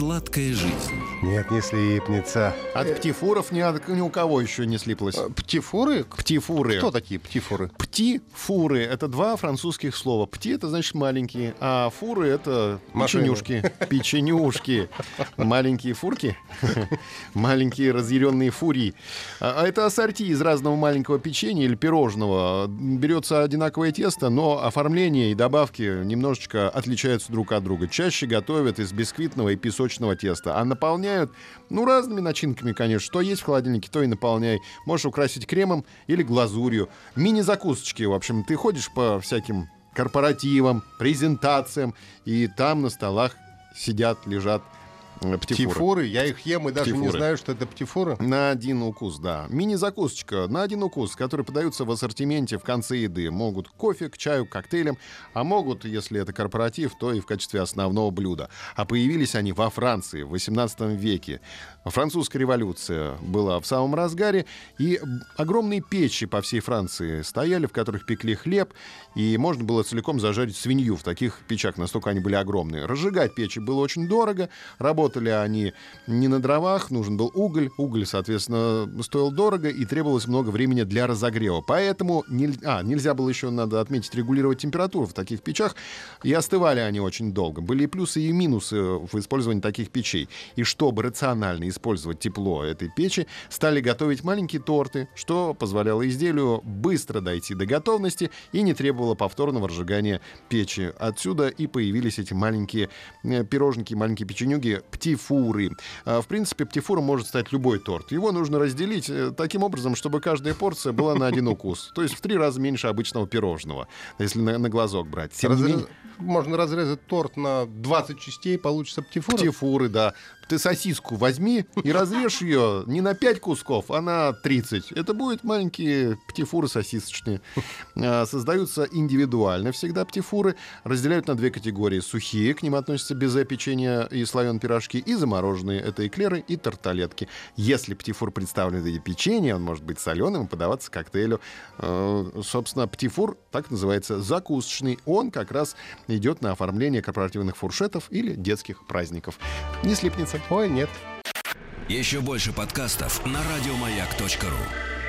Сладкая жизнь. Нет, не слипнется. От птифуров ни, от- ни у кого еще не слиплось. Птифуры? Птифуры. Кто такие птифуры? Пти-фуры — это два французских слова. Пти — это значит маленькие, а фуры — это Машины. печенюшки. Печенюшки. Маленькие фурки. Маленькие разъяренные фурии. А а это ассорти из разного маленького печенья или пирожного. Берется одинаковое тесто, но оформление и добавки немножечко отличаются друг от друга. Чаще готовят из бисквитного и песочного теста, а наполняют, ну, разными начинками, конечно. Что есть в холодильнике, то и наполняй. Можешь украсить кремом или глазурью. Мини-закусочки, в общем. Ты ходишь по всяким корпоративам, презентациям, и там на столах сидят, лежат э, птифуры. Птифуры? Я их ем и даже не Птифуры. знаю, что это птифуры. На один укус, да. Мини-закусочка на один укус, которые подаются в ассортименте в конце еды. Могут кофе, к чаю, к коктейлям, а могут, если это корпоратив, то и в качестве основного блюда. А появились они во Франции в 18 веке. Французская революция была в самом разгаре, и огромные печи по всей Франции стояли, в которых пекли хлеб, и можно было целиком зажарить свинью в таких печах, настолько они были огромные. Разжигать печи было очень дорого, работали они не на дровах, нужен был уголь, уголь, соответственно, стоил дорого и требовалось много времени для разогрева. Поэтому нель- а, нельзя было еще, надо отметить, регулировать температуру в таких печах, и остывали они очень долго. Были и плюсы, и минусы в использовании таких печей. И чтобы рационально использовать тепло этой печи, стали готовить маленькие торты, что позволяло изделию быстро дойти до готовности и не требовало повторного разжигания печи. Отсюда и появились эти маленькие э, пирожники, маленькие печенюги, птифуры. А, В принципе, птифура может стать любой торт. Его нужно разделить э, таким образом, чтобы каждая порция была на один укус. То есть в три раза меньше обычного пирожного, если на, на глазок брать. Разрез- менее- Можно разрезать торт на 20 частей, получится птифура. Птифуры, да. Ты сосиску возьми и разрежь ее не на 5 кусков, а на 30. Это будут маленькие птифуры сосисочные. А, Создаются индивидуально всегда птифуры. Разделяют на две категории. Сухие, к ним относятся безе печенье и слоеные пирожки, и замороженные. Это эклеры и тарталетки. Если птифур представлен в виде печенья, он может быть соленым и подаваться коктейлю. Э, Собственно, птифур так называется закусочный. Он как раз идет на оформление корпоративных фуршетов или детских праздников. Не слипнется. Ой, нет. Еще больше подкастов на радиомаяк.ру.